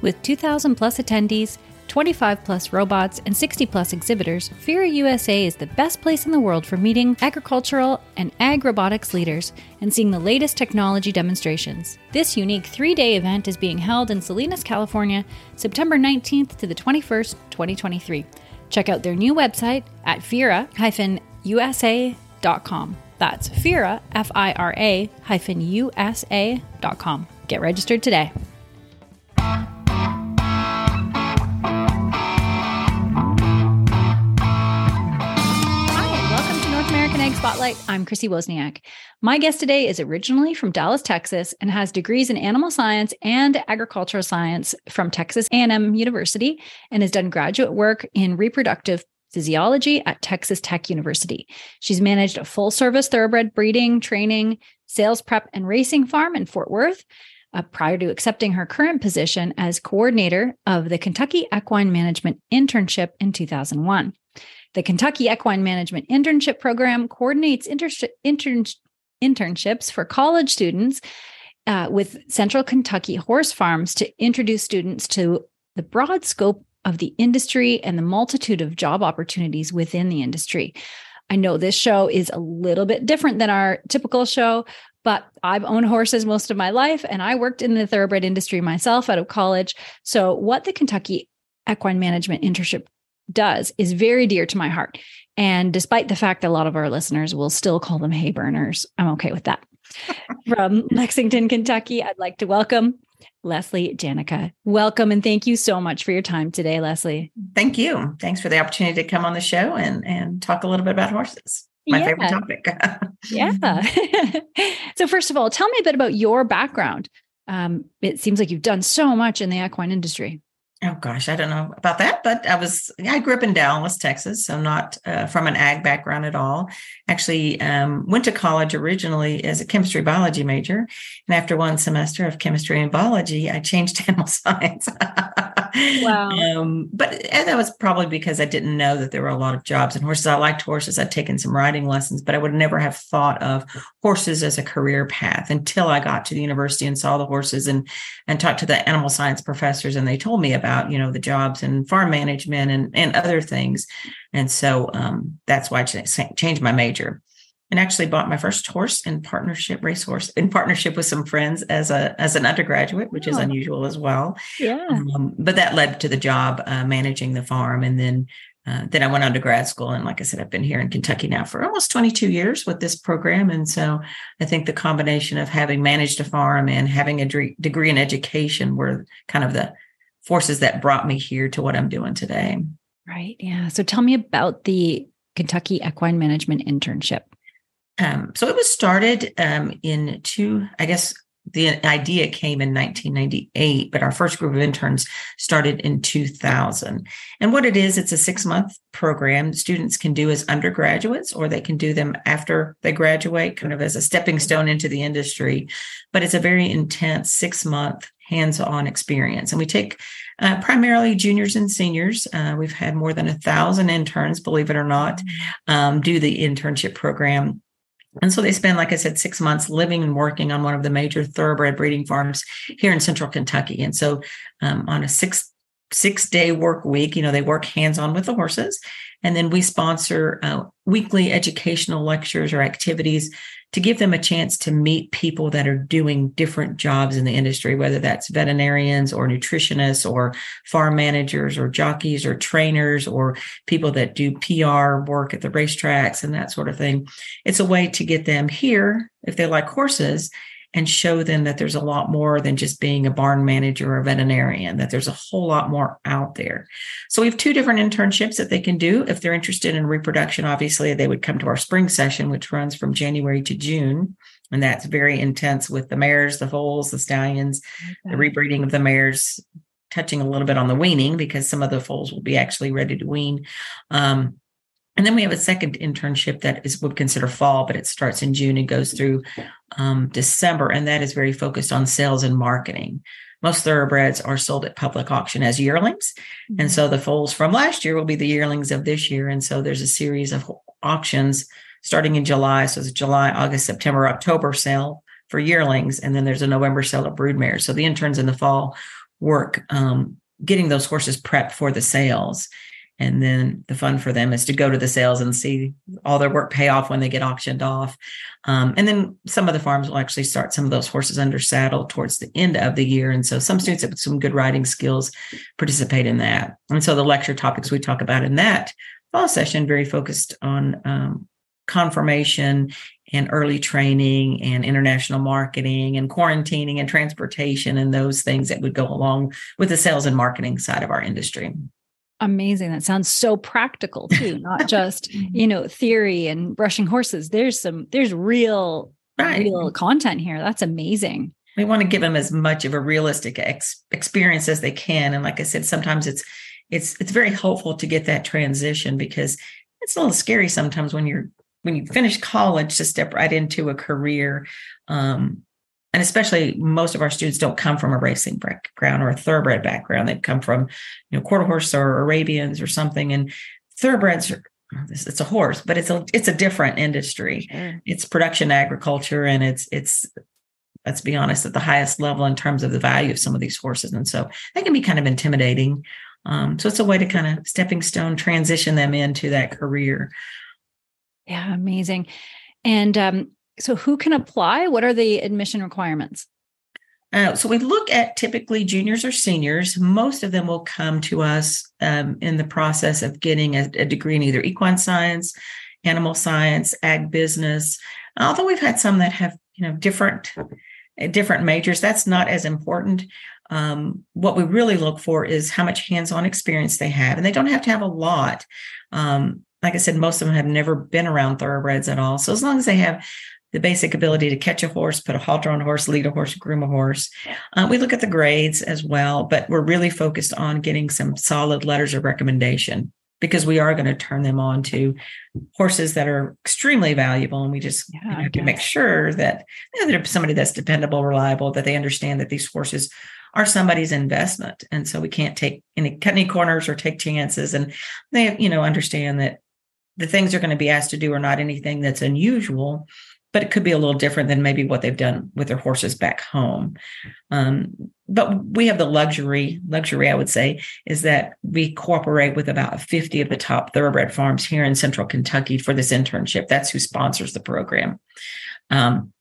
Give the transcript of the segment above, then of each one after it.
With 2,000 plus attendees, 25 plus robots, and 60 plus exhibitors, FIRA USA is the best place in the world for meeting agricultural and ag robotics leaders and seeing the latest technology demonstrations. This unique three day event is being held in Salinas, California, September 19th to the 21st, 2023. Check out their new website at fira-usa.com. That's FIRA, F I R A hyphen USA.com. Get registered today. Spotlight. I'm Chrissy Wozniak. My guest today is originally from Dallas, Texas, and has degrees in animal science and agricultural science from Texas A&M University, and has done graduate work in reproductive physiology at Texas Tech University. She's managed a full-service thoroughbred breeding, training, sales prep, and racing farm in Fort Worth. Uh, prior to accepting her current position as coordinator of the Kentucky Equine Management Internship in 2001. The Kentucky Equine Management Internship Program coordinates inter- intern- internships for college students uh, with Central Kentucky horse farms to introduce students to the broad scope of the industry and the multitude of job opportunities within the industry. I know this show is a little bit different than our typical show, but I've owned horses most of my life and I worked in the thoroughbred industry myself out of college. So, what the Kentucky Equine Management Internship does is very dear to my heart. And despite the fact that a lot of our listeners will still call them hay burners, I'm okay with that. From Lexington, Kentucky, I'd like to welcome Leslie Janecka. Welcome and thank you so much for your time today, Leslie. Thank you. Thanks for the opportunity to come on the show and, and talk a little bit about horses. My yeah. favorite topic. yeah. so, first of all, tell me a bit about your background. Um, it seems like you've done so much in the equine industry. Oh gosh, I don't know about that, but I was I grew up in Dallas, Texas, so not uh, from an ag background at all. Actually, um, went to college originally as a chemistry biology major, and after one semester of chemistry and biology, I changed to animal science. wow! Um, but that was probably because I didn't know that there were a lot of jobs in horses. I liked horses. I'd taken some riding lessons, but I would never have thought of horses as a career path until I got to the university and saw the horses and and talked to the animal science professors, and they told me about you know the jobs and farm management and and other things and so um, that's why i changed my major and actually bought my first horse in partnership racehorse in partnership with some friends as a as an undergraduate which oh. is unusual as well yeah um, but that led to the job uh, managing the farm and then uh, then I went on to grad school. And like I said, I've been here in Kentucky now for almost 22 years with this program. And so I think the combination of having managed a farm and having a degree in education were kind of the forces that brought me here to what I'm doing today. Right. Yeah. So tell me about the Kentucky Equine Management Internship. Um, so it was started um, in two, I guess the idea came in 1998, but our first group of interns started in 2000. And what it is, it's a six month program students can do as undergraduates or they can do them after they graduate, kind of as a stepping stone into the industry. But it's a very intense six month hands-on experience. And we take uh, primarily juniors and seniors. Uh, we've had more than a thousand interns, believe it or not, mm-hmm. um, do the internship program. And so they spend, like I said, six months living and working on one of the major thoroughbred breeding farms here in central Kentucky. And so um, on a six six day work week, you know, they work hands on with the horses. And then we sponsor uh, weekly educational lectures or activities to give them a chance to meet people that are doing different jobs in the industry, whether that's veterinarians or nutritionists or farm managers or jockeys or trainers or people that do PR work at the racetracks and that sort of thing. It's a way to get them here if they like horses and show them that there's a lot more than just being a barn manager or a veterinarian, that there's a whole lot more out there. So we have two different internships that they can do. If they're interested in reproduction, obviously they would come to our spring session, which runs from January to June. And that's very intense with the mares, the foals, the stallions, okay. the rebreeding of the mares, touching a little bit on the weaning because some of the foals will be actually ready to wean. Um, and then we have a second internship that is would consider fall, but it starts in June and goes through um, December, and that is very focused on sales and marketing. Most thoroughbreds are sold at public auction as yearlings, mm-hmm. and so the foals from last year will be the yearlings of this year. And so there's a series of auctions starting in July. So it's a July, August, September, October sale for yearlings, and then there's a November sale of broodmares. So the interns in the fall work um, getting those horses prepped for the sales and then the fun for them is to go to the sales and see all their work pay off when they get auctioned off. Um, and then some of the farms will actually start some of those horses under saddle towards the end of the year. And so some students with some good riding skills participate in that. And so the lecture topics we talk about in that fall session very focused on um, conformation and early training and international marketing and quarantining and transportation and those things that would go along with the sales and marketing side of our industry amazing that sounds so practical too not just mm-hmm. you know theory and brushing horses there's some there's real right. real content here that's amazing we want to give them as much of a realistic ex- experience as they can and like i said sometimes it's it's it's very helpful to get that transition because it's a little scary sometimes when you're when you finish college to step right into a career um, and especially most of our students don't come from a racing background or a thoroughbred background. They come from, you know, quarter horse or Arabians or something. And thoroughbreds are, it's a horse, but it's a it's a different industry. Sure. It's production agriculture, and it's it's let's be honest at the highest level in terms of the value of some of these horses, and so they can be kind of intimidating. Um, so it's a way to kind of stepping stone transition them into that career. Yeah, amazing. And um, so who can apply? What are the admission requirements? Uh, so we look at typically juniors or seniors. Most of them will come to us um, in the process of getting a, a, degree in either equine science, animal science, ag business. Although we've had some that have you know different different majors, that's not as important. Um, what we really look for is how much hands-on experience they have, and they don't have to have a lot. Um, like I said, most of them have never been around thoroughbreds at all. So as long as they have the basic ability to catch a horse, put a halter on a horse, lead a horse, groom a horse. Uh, we look at the grades as well, but we're really focused on getting some solid letters of recommendation because we are going to turn them on to horses that are extremely valuable. And we just yeah, you know, have to make sure that you know, they're somebody that's dependable, reliable, that they understand that these horses are somebody's investment. And so we can't take any cut any corners or take chances. And they, you know, understand that the things they're going to be asked to do are not anything that's unusual but it could be a little different than maybe what they've done with their horses back home. Um, but we have the luxury, luxury, I would say, is that we cooperate with about 50 of the top thoroughbred farms here in central Kentucky for this internship. That's who sponsors the program. Um,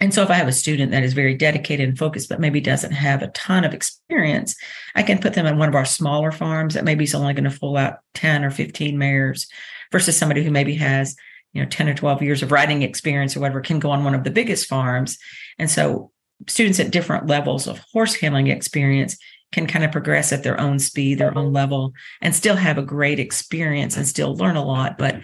and so if I have a student that is very dedicated and focused, but maybe doesn't have a ton of experience, I can put them in one of our smaller farms that maybe is only going to pull out 10 or 15 mares versus somebody who maybe has you know 10 or 12 years of riding experience or whatever can go on one of the biggest farms. And so students at different levels of horse handling experience can kind of progress at their own speed their own level and still have a great experience and still learn a lot but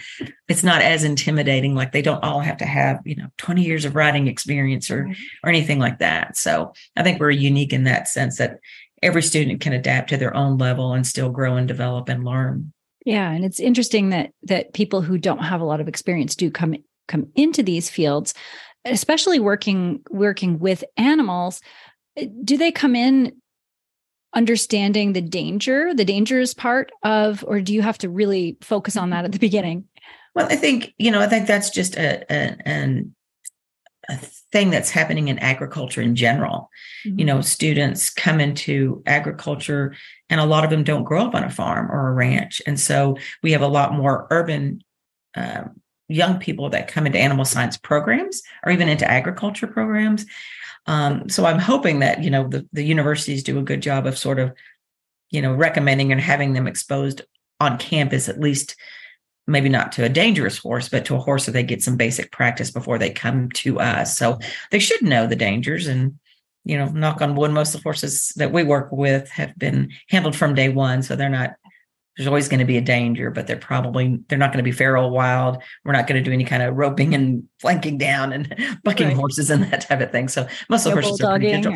it's not as intimidating like they don't all have to have you know 20 years of riding experience or mm-hmm. or anything like that. So i think we're unique in that sense that every student can adapt to their own level and still grow and develop and learn yeah, and it's interesting that that people who don't have a lot of experience do come come into these fields, especially working working with animals. Uh, do they come in understanding the danger, the dangerous part of, or do you have to really focus on that at the beginning? Well, I think you know, I think that's just a, a an thing that's happening in agriculture in general. Mm-hmm. You know, students come into agriculture and a lot of them don't grow up on a farm or a ranch. And so we have a lot more urban uh, young people that come into animal science programs or even into agriculture programs. Um, so I'm hoping that, you know, the, the universities do a good job of sort of, you know, recommending and having them exposed on campus at least maybe not to a dangerous horse, but to a horse that they get some basic practice before they come to us. So they should know the dangers. And, you know, knock on wood, most of the horses that we work with have been handled from day one. So they're not, there's always going to be a danger, but they're probably, they're not going to be feral wild. We're not going to do any kind of roping and flanking down and bucking right. horses and that type of thing. So most of the horses are pretty gentle.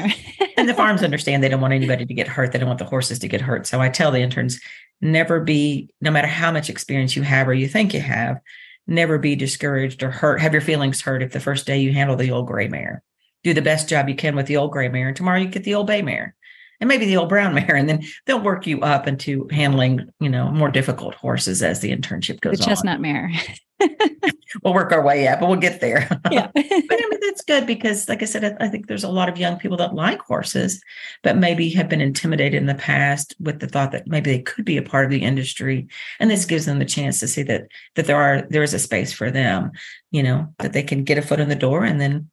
and the farms understand they don't want anybody to get hurt. They don't want the horses to get hurt. So I tell the interns, never be, no matter how much experience you have or you think you have, never be discouraged or hurt, have your feelings hurt if the first day you handle the old gray mare. Do the best job you can with the old gray mare. And tomorrow you get the old bay mare and maybe the old brown mare. And then they'll work you up into handling, you know, more difficult horses as the internship goes on. the chestnut on. mare. we'll work our way up, but we'll get there. Yeah. but I mean, that's good because, like I said, I, I think there's a lot of young people that like horses, but maybe have been intimidated in the past with the thought that maybe they could be a part of the industry. And this gives them the chance to see that that there are there is a space for them, you know, that they can get a foot in the door and then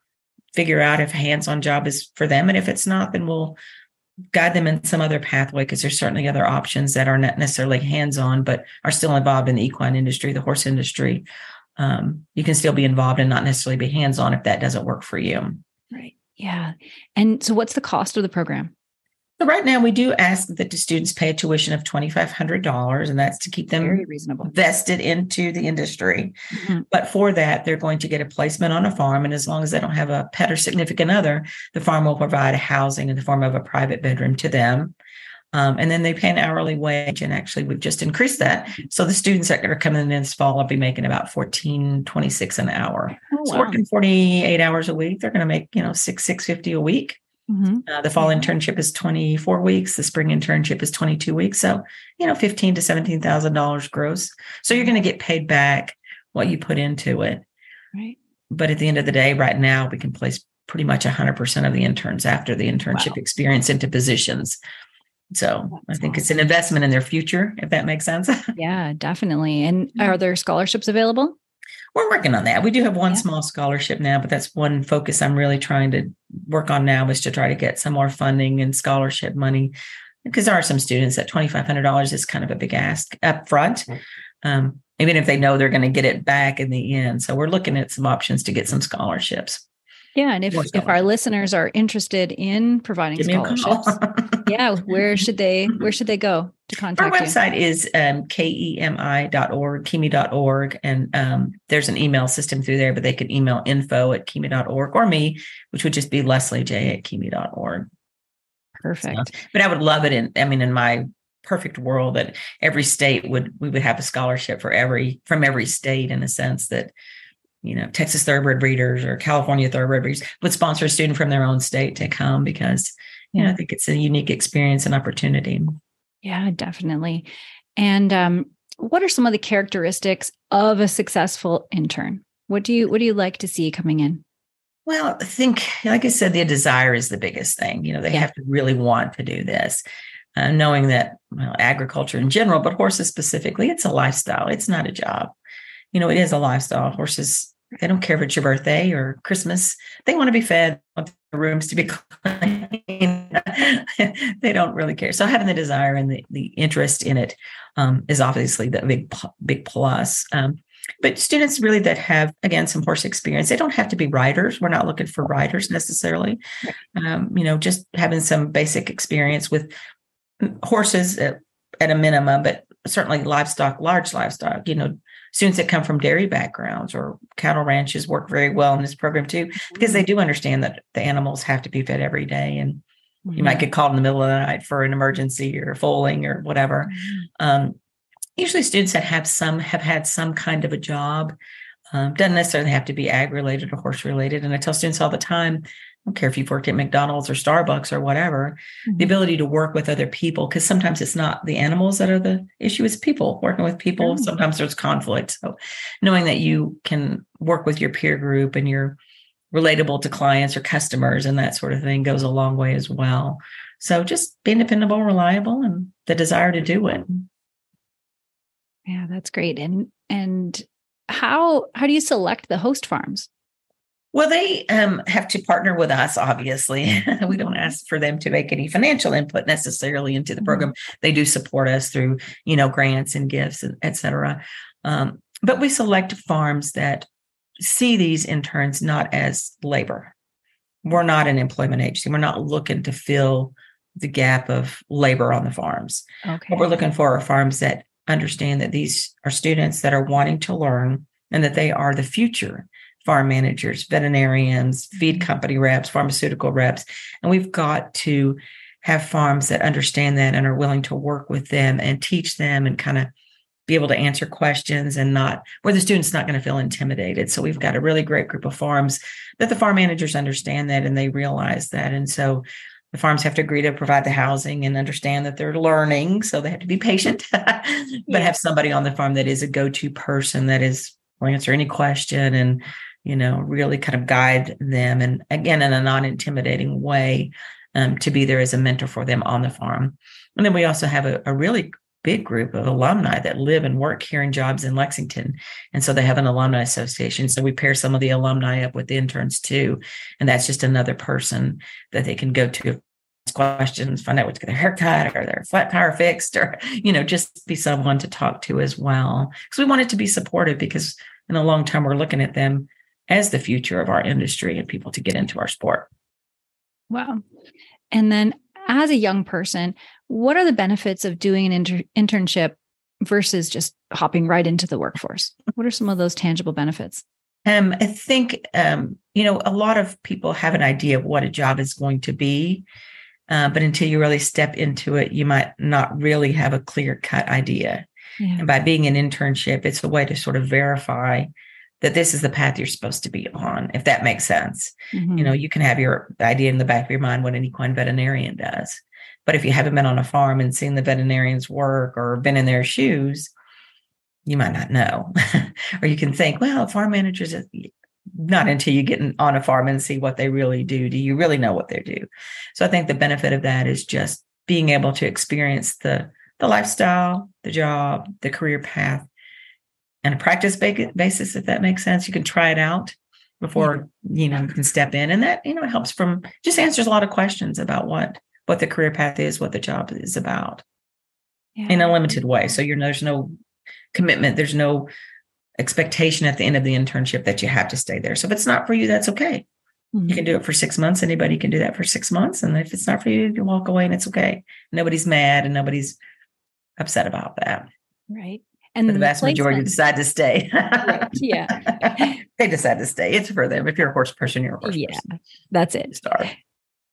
figure out if a hands-on job is for them. And if it's not, then we'll guide them in some other pathway because there's certainly other options that are not necessarily hands-on but are still involved in the equine industry the horse industry. Um, you can still be involved and not necessarily be hands-on if that doesn't work for you. Right. Yeah. And so what's the cost of the program so right now we do ask that the students pay a tuition of $2,500 and that's to keep them very reasonable vested into the industry. Mhm. But for that, they're going to get a placement on a farm. And as long as they don't have a pet or significant other, the farm will provide housing in the form of a private bedroom to them. Um, and then they pay an hourly wage. And actually, we've just increased that. So the students that are coming in this fall will be making about 14, 26 an hour. Oh, So working 48 hours a week, they're going to make, you know, six, 650 a week. Mhm. Uh, the fall internship is 24 weeks. The spring internship is 22 weeks. So, you know, 15 to $17,000 gross. So you're going to get paid back what you put into it. right But at the end of the day, right now, we can place pretty much 100% of the interns after the internship Wow. experience into positions. So I That's think it's an investment in their future, if that makes sense. yeah definitely and are there scholarships available We're working on that. We do have one Yeah. small scholarship now, but that's one focus I'm really trying to work on now is to try to get some more funding and scholarship money because there are some students that $2,500 is kind of a big ask up front. Um, even if they know they're going to get it back in the end. So we're looking at some options to get some scholarships. Yeah and if if our listeners are interested in providing Give me a call. scholarships yeah where should they where should they go to contact you Our website is um, kemi.org, kimi.org, and um, there's an email system through there, but they could email info at kemi.org or me, which would just be Leslie J at kemi.org. perfect But I would love it in, I mean, in my perfect world that every state would, we would have a scholarship for every, from every state in a sense that, you know, Texas thoroughbred breeders or California thoroughbred breeders would sponsor a student from their own state to come because, you know, I think it's a unique experience and opportunity. Yeah, definitely. And um, what are some of the characteristics of a successful intern? What do you what do you like to see coming in? Well, I think, like I said, the desire is the biggest thing. You know, they Yeah. have to really want to do this, uh, knowing that well, agriculture in general, but horses specifically, it's a lifestyle. It's not a job. You know, it is a lifestyle. Horses, they don't care if it's your birthday or Christmas. They want to be fed, want the rooms to be clean. they don't really care. So having the desire and the, the interest in it um, is obviously the big big plus. Um, but students really that have again some horse experience, they don't have to be riders. We're not looking for riders necessarily. Um, you know, just having some basic experience with horses at, at a minimum, but certainly livestock, large livestock. You know, students that come from dairy backgrounds or cattle ranches work very well in this program too, because they do understand that the animals have to be fed every day and you might get called in the middle of the night for an emergency or foaling or whatever. Um, usually, students that have some have had some kind of a job. Um, doesn't necessarily have to be ag related or horse related. And I tell students all the time, I don't care if you've worked at McDonald's or Starbucks or whatever, the Mhm. ability to work with other people, because sometimes it's not the animals that are the issue, it's people working with people. Sure. Sometimes there's conflict. So knowing that you can work with your peer group and you're relatable to clients or customers and that sort of thing goes a long way as well. So just being dependable, reliable, and the desire to do it. Yeah, that's great. And and how how do you select the host farms? Well, they um, have to partner with us, obviously. we don't ask for them to make any financial input necessarily into the Mhm. program. They do support us through, you know, grants and gifts, and et cetera. Um, but we select farms that see these interns not as labor. We're not an employment agency. We're not looking to fill the gap of labor on the farms. Okay. What we're looking for are farms that understand that these are students that are wanting to learn and that they are the future farm managers, veterinarians, feed mm-hmm. company reps, pharmaceutical reps. And we've got to have farms that understand that and are willing to work with them and teach them and kind of be able to answer questions and not where the student's not going to feel intimidated. So we've got a really great group of farms that the farm managers understand that and they realize that. And so the farms have to agree to provide the housing and understand that they're learning. So they have to be patient, but Yeah. have somebody on the farm that is a go to person that is will answer any question and you know really kind of guide them and again in a non-intimidating way um, to be there as a mentor for them on the farm and then we also have a, a really big group of alumni that live and work here in jobs in Lexington. And so they have an alumni association. So we pair some of the alumni up with the interns too. And that's just another person that they can go to ask questions, find out what to get their haircut or their flat tire fixed, or, you know, just be someone to talk to as well. Because we want it to be supportive because in the long term, we're looking at them as the future of our industry and people to get into our sport. Wow. And then as a young person, what are the benefits of doing an inter- internship versus just hopping right into the workforce? What are some of those tangible benefits? Um, I think um, you know a lot of people have an idea of what a job is going to be, uh, but until you really step into it, you might not really have a clear cut idea. Yeah. And by being an internship, it's a way to sort of verify that this is the path you're supposed to be on, if that makes sense. Mm-hmm. You know, you can have your idea in the back of your mind what an equine veterinarian does. But if you haven't been on a farm and seen the veterinarians work or been in their shoes, you might not know. or you can think, well, farm managers, not until you get on a farm and see what they really do. Do you really know what they do? So I think the benefit of that is just being able to experience the the lifestyle, the job, the career path, and a practice basis, if that makes sense. You can try it out before you know you can step in, and that you know helps from just answers a lot of questions about what what the career path is, what the job is about yeah. in a limited way. So you're there's no commitment, there's no expectation at the end of the internship that you have to stay there. So if it's not for you, that's okay. Mm-hmm. You can do it for six months. Anybody can do that for six months. And if it's not for you, you can walk away and it's okay. Nobody's mad and nobody's upset about that. Right. And the vast majority decide to stay. Yeah. they decide to stay. It's for them. If you're a horse person, you're a horse yeah, person. That's it. Star.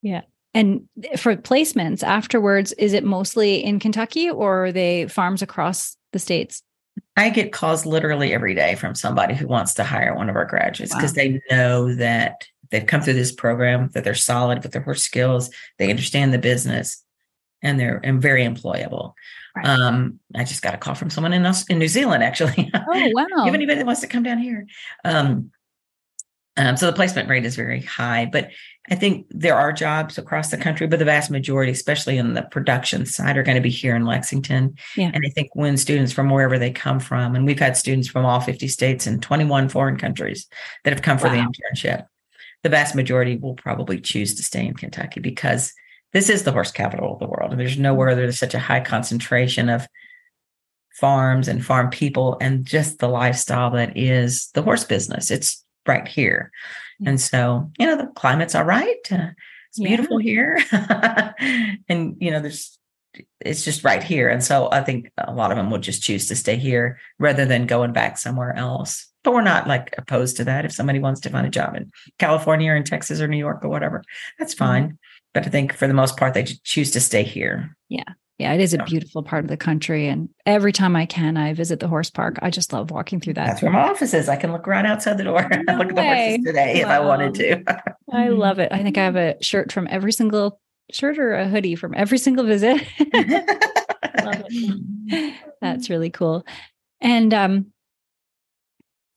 Yeah. And for placements afterwards, is it mostly in Kentucky or are they farms across the states? I get calls literally every day from somebody who wants to hire one of our graduates because wow. they know that they've come through this program, that they're solid with their horse skills, they understand the business, and they're and very employable. Right. Um, I just got a call from someone in us in New Zealand actually. Oh wow! If anybody that wants to come down here, um, um, so the placement rate is very high, but I think there are jobs across the country, but the vast majority, especially in the production side, are going to be here in Lexington. Yeah. And I think when students from wherever they come from, and we've had students from all 50 states and 21 foreign countries that have come for the internship, the vast majority will probably choose to stay in Kentucky because this is the horse capital of the world. And there's nowhere there's such a high concentration of farms and farm people and just the lifestyle that is the horse business. It's right here. And so, you know, the climate's all right. Uh, it's yeah. beautiful here. and, you know, there's, it's just right here. And so I think a lot of them would just choose to stay here rather than going back somewhere else. But we're not like opposed to that. If somebody wants to find a job in California or in Texas or New York or whatever, that's mm-hmm. fine. Mm-hmm. But I think for the most part, they choose to stay here. Yeah. Yeah, it is a beautiful part of the country. And every time I can, I visit the horse park. I just love walking through that. That's where my office is. I can look right outside the door. No look at the horses today wow. if I wanted to. I love it. I think I have a shirt from every single shirt or a hoodie from every single visit. love it. That's really cool. And um,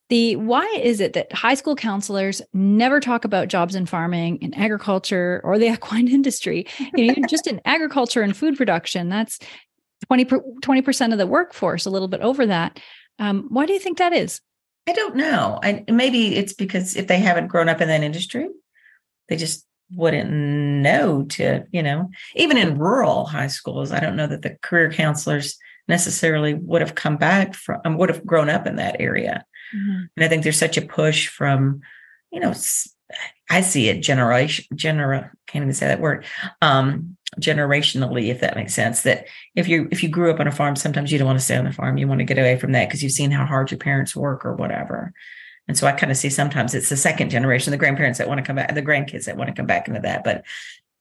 the why is it that high school counselors never talk about jobs in farming in agriculture or the equine industry? You know, just in agriculture and food production that's 20 percent of the workforce a little bit over that. Um, why do you think that is? I don't know. I, maybe it's because if they haven't grown up in that industry they just wouldn't know to you know even in rural high schools i don't know that the career counselors necessarily would have come back from um, would have grown up in that area Mm-hmm. And I think there's such a push from, you know, I see it generation, genera, can't even say that word, um, generationally, if that makes sense. That if you if you grew up on a farm, sometimes you don't want to stay on the farm. You want to get away from that because you've seen how hard your parents work or whatever. And so I kind of see sometimes it's the second generation, the grandparents that want to come back, the grandkids that want to come back into that. But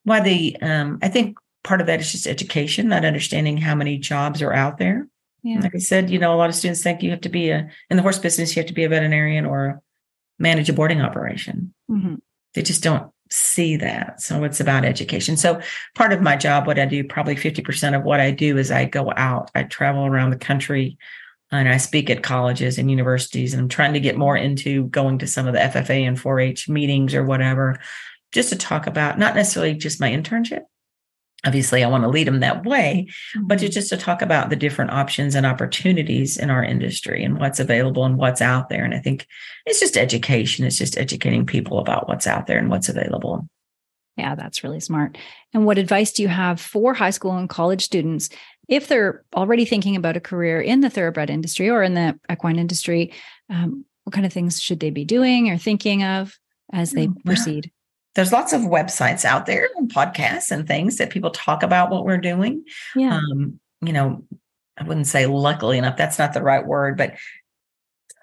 why the um, I think part of that is just education, not understanding how many jobs are out there. Yeah. Like I said, you know, a lot of students think you have to be a in the horse business, you have to be a veterinarian or manage a boarding operation. Mm-hmm. They just don't see that. So it's about education. So part of my job, what I do, probably 50% of what I do is I go out, I travel around the country and I speak at colleges and universities, and I'm trying to get more into going to some of the FFA and 4-H meetings or whatever, just to talk about not necessarily just my internship. Obviously, I want to lead them that way, but to mm-hmm. just to talk about the different options and opportunities in our industry and what's available and what's out there. And I think it's just education. It's just educating people about what's out there and what's available. Yeah, that's really smart. And what advice do you have for high school and college students if they're already thinking about a career in the thoroughbred industry or in the equine industry? Um, what kind of things should they be doing or thinking of as they mm, proceed? There's lots of websites out there and podcasts and things that people talk about what we're doing. Yeah. Um, you know, I wouldn't say luckily enough, that's not the right word, but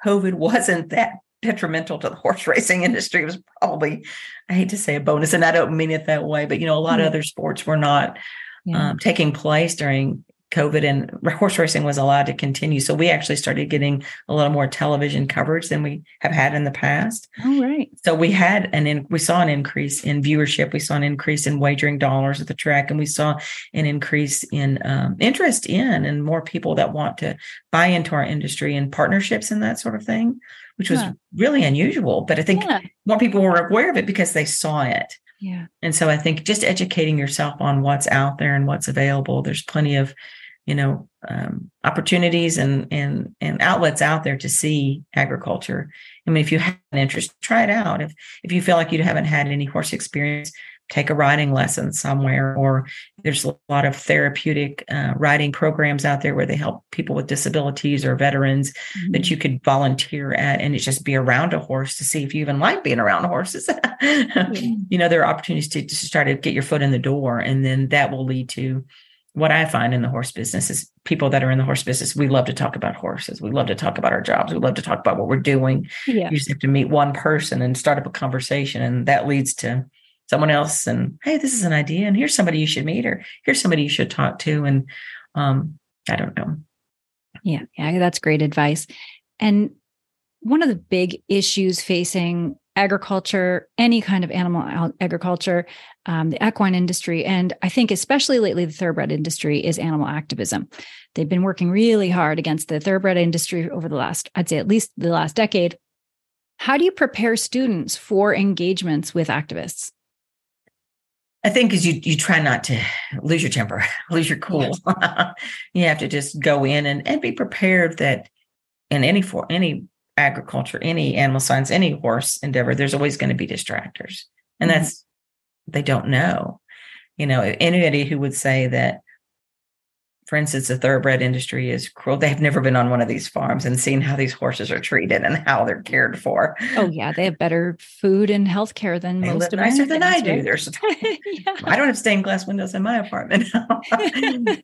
COVID wasn't that detrimental to the horse racing industry. It was probably, I hate to say a bonus, and I don't mean it that way, but you know, a lot of other sports were not yeah. um, taking place during COVID and horse racing was allowed to continue. So we actually started getting a little more television coverage than we have had in the past. Oh, right. So we had an in, we saw an increase in viewership. We saw an increase in wagering dollars at the track, and we saw an increase in um, interest in and more people that want to buy into our industry and partnerships and that sort of thing which was yeah. really unusual. But I think yeah. more people were aware of it because they saw it. Yeah. And so I think just educating yourself on what's out there and what's available. There's plenty of, you know, um, opportunities and and and outlets out there to see agriculture. I mean, if you have an interest, try it out. If if you feel like you haven't had any horse experience, take a riding lesson somewhere or there's a lot of therapeutic uh, riding programs out there where they help people with disabilities or veterans mm-hmm. that you could volunteer at and it's just be around a horse to see if you even like being around horses you know there are opportunities to just start to get your foot in the door and then that will lead to what I find in the horse business is people that are in the horse business, we love to talk about horses. We love to talk about our jobs. We love to talk about what we're doing. Yeah. You just have to meet one person and start up a conversation. And that leads to someone else and hey this is an idea and here's somebody you should meet or here's somebody you should talk to and um i don't know. Yeah yeah that's great advice. And one of the big issues facing agriculture any kind of animal agriculture um, the equine industry and i think especially lately the thoroughbred industry is animal activism. They've been working really hard against the thoroughbred industry over the last i'd say at least the last decade. How do you prepare students for engagements with activists I think is you you try not to lose your temper, lose your cool. you have to just go in and, and be prepared that in any for any agriculture, any animal science, any horse endeavor, there's always going to be distractors. And mm-hmm. that's they don't know. You know, anybody who would say that for instance, the thoroughbred industry is cruel. They have never been on one of these farms and seen how these horses are treated and how they're cared for. Oh yeah, they have better food and health care than they most live nicer than I do. There's, yeah. I don't have stained glass windows in my apartment.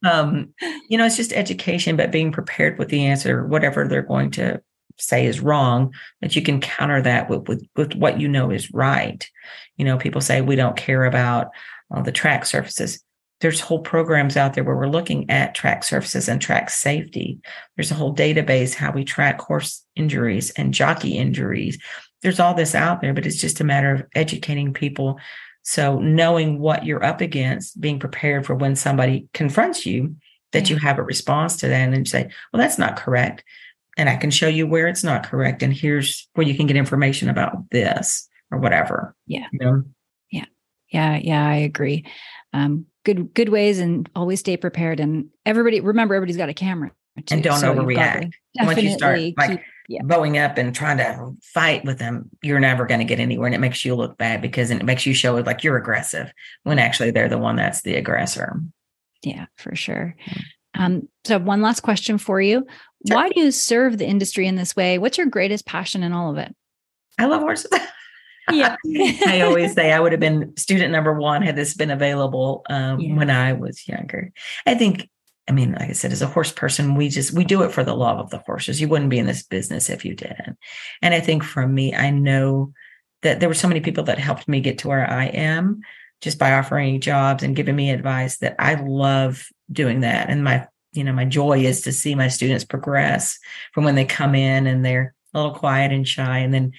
um, you know, it's just education, but being prepared with the answer, whatever they're going to say is wrong, that you can counter that with with, with what you know is right. You know, people say we don't care about uh, the track surfaces there's whole programs out there where we're looking at track surfaces and track safety. There's a whole database how we track horse injuries and jockey injuries. There's all this out there, but it's just a matter of educating people. So knowing what you're up against, being prepared for when somebody confronts you, that you have a response to that and then say, well, that's not correct. And I can show you where it's not correct. And here's where you can get information about this or whatever. Yeah. You know? Yeah. Yeah. Yeah. I agree. Um, good good ways and always stay prepared. And everybody remember everybody's got a camera too, and don't so overreact. Once you start like keep, yeah. bowing up and trying to fight with them you're never going to get anywhere and it makes you look bad because it makes you show like you're aggressive when actually they're the one that's the aggressor. Yeah for sure. Um, so one last question for you. Sure. why do you serve the industry in this way? What's your greatest passion in all of it? I love horses yeah. I always say I would have been student number one had this been available um, yeah. when I was younger. I think, I mean, like I said, as a horse person, we just we do it for the love of the horses. You wouldn't be in this business if you didn't. And I think for me, I know that there were so many people that helped me get to where I am just by offering jobs and giving me advice that I love doing that. And my, you know, my joy is to see my students progress from when they come in and they're a little quiet and shy and then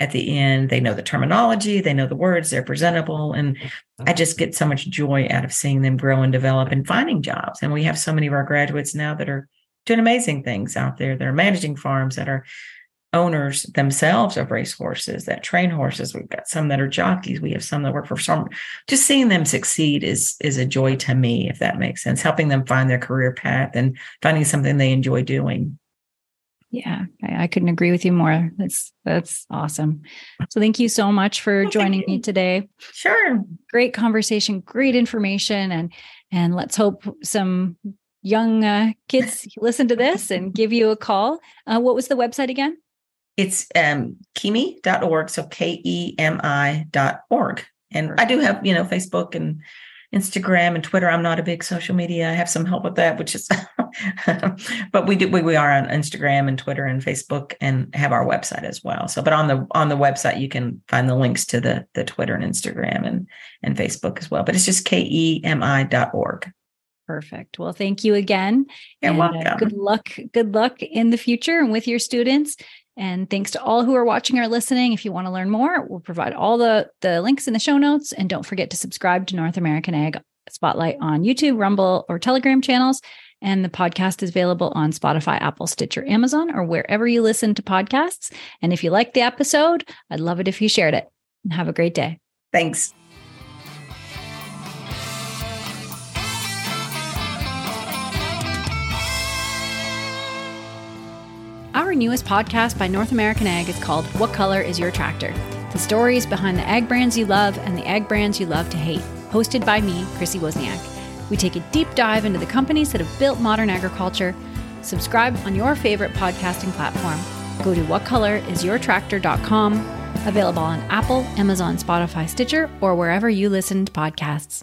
at the end they know the terminology they know the words they're presentable and i just get so much joy out of seeing them grow and develop and finding jobs and we have so many of our graduates now that are doing amazing things out there. They're managing farms that are owners themselves of racehorses that train horses. We've got some that are jockeys. We have some that work for some. Just seeing them succeed is is a joy to me, if that makes sense. Helping them find their career path and finding something they enjoy doing. Yeah, I, I couldn't agree with you more. That's that's awesome. So thank you so much for joining me today. Sure. Great conversation, great information, and and let's hope some young uh, kids listen to this and give you a call. Uh, what was the website again? It's um, kemi.org. So K E M I dot org. And I do have, you know, Facebook and Instagram and Twitter. I'm not a big social media. I have some help with that, which is, but we do, we, we are on Instagram and Twitter and Facebook and have our website as well. So, but on the, on the website, you can find the links to the, the Twitter and Instagram and, and Facebook as well. But it's just K-E-M-I dot org. Perfect. Well, thank you again. You're and, welcome. Uh, good luck. Good luck in the future and with your students. And thanks to all who are watching or listening. If you want to learn more, we'll provide all the, the links in the show notes. And don't forget to subscribe to North American Ag Spotlight on YouTube, Rumble, or Telegram channels. And the podcast is available on Spotify, Apple, Stitcher, Amazon, or wherever you listen to podcasts. And if you liked the episode, I'd love it if you shared it. And have a great day. Thanks. Newest podcast by North American Ag is called What Color is Your Tractor? The stories behind the ag brands you love and the ag brands you love to hate. Hosted by me, Chrissy Wozniak. We take a deep dive into the companies that have built modern agriculture. Subscribe on your favorite podcasting platform. Go to whatcolorisyourtractor.com. Available on Apple, Amazon, Spotify, Stitcher, or wherever you listen to podcasts.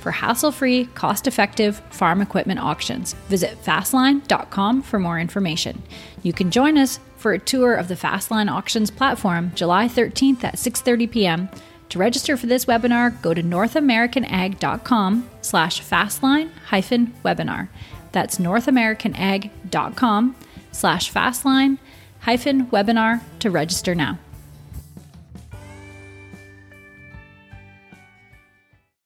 for hassle free, cost effective farm equipment auctions. Visit fastline.com for more information. You can join us for a tour of the Fastline Auctions platform July 13th at 6:30 p.m. To register for this webinar, go to northamericanag.com slash fastline hyphen webinar. That's northamericanag.com slash fastline hyphen webinar to register now.